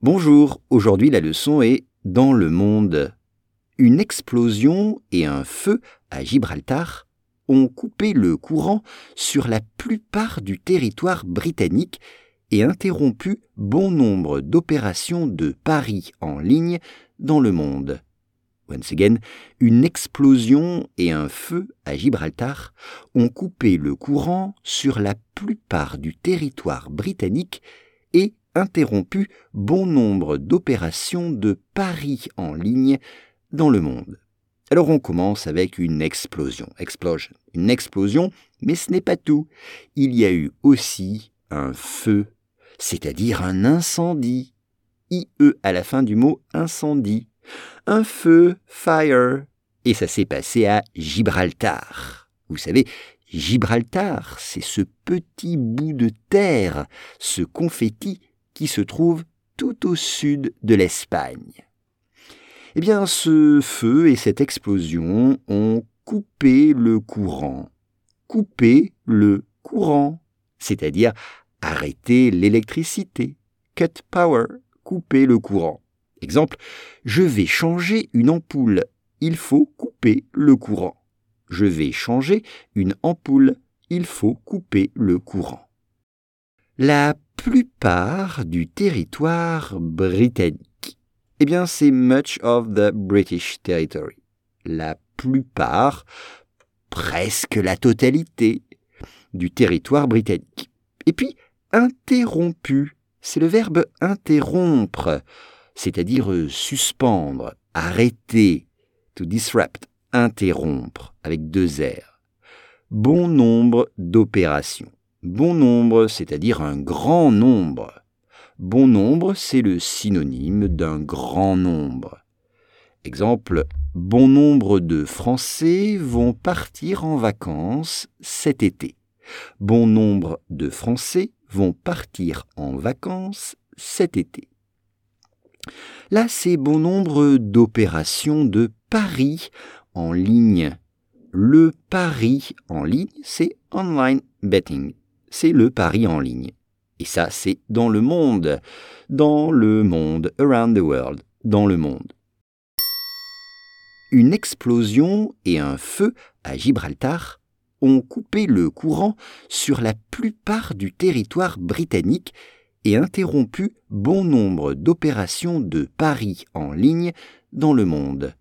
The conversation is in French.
Bonjour, aujourd'hui la leçon est Dans le monde. Une explosion et un feu à Gibraltar ont coupé le courant sur la plupart du territoire britannique et interrompu bon nombre d'opérations de paris en ligne dans le monde. Once again, une explosion et un feu à Gibraltar ont coupé le courant sur la plupart du territoire britannique et interrompu bon nombre d'opérations de paris en ligne dans le monde. Alors on commence avec une explosion. Explosion. Une explosion, mais ce n'est pas tout. Il y a eu aussi un feu, c'est-à-dire un incendie. IE à la fin du mot incendie. Un feu, fire. Et ça s'est passé à Gibraltar. Vous savez, Gibraltar, c'est ce petit bout de terre, ce confetti qui se trouve tout au sud de l'Espagne. Eh bien, ce feu et cette explosion ont coupé le courant. Coupé le courant, c'est-à-dire arrêter l'électricité. Cut power, couper le courant. Exemple, je vais changer une ampoule. Il faut couper le courant. Je vais changer une ampoule. Il faut couper le courant. La plupart du territoire britannique. Eh bien, c'est much of the British territory. La plupart, presque la totalité du territoire britannique. Et puis, interrompu, c'est le verbe interrompre, c'est-à-dire suspendre, arrêter, to disrupt, interrompre, avec deux R. Bon nombre d'opérations. Bon nombre, c'est-à-dire un grand nombre. Bon nombre, c'est le synonyme d'un grand nombre. Exemple, bon nombre de Français vont partir en vacances cet été. Bon nombre de Français vont partir en vacances cet été. Là, c'est bon nombre d'opérations de paris en ligne. Le pari en ligne, c'est online betting c'est le pari en ligne. Et ça, c'est dans le monde. Dans le monde, around the world, dans le monde. Une explosion et un feu à Gibraltar ont coupé le courant sur la plupart du territoire britannique et interrompu bon nombre d'opérations de paris en ligne dans le monde.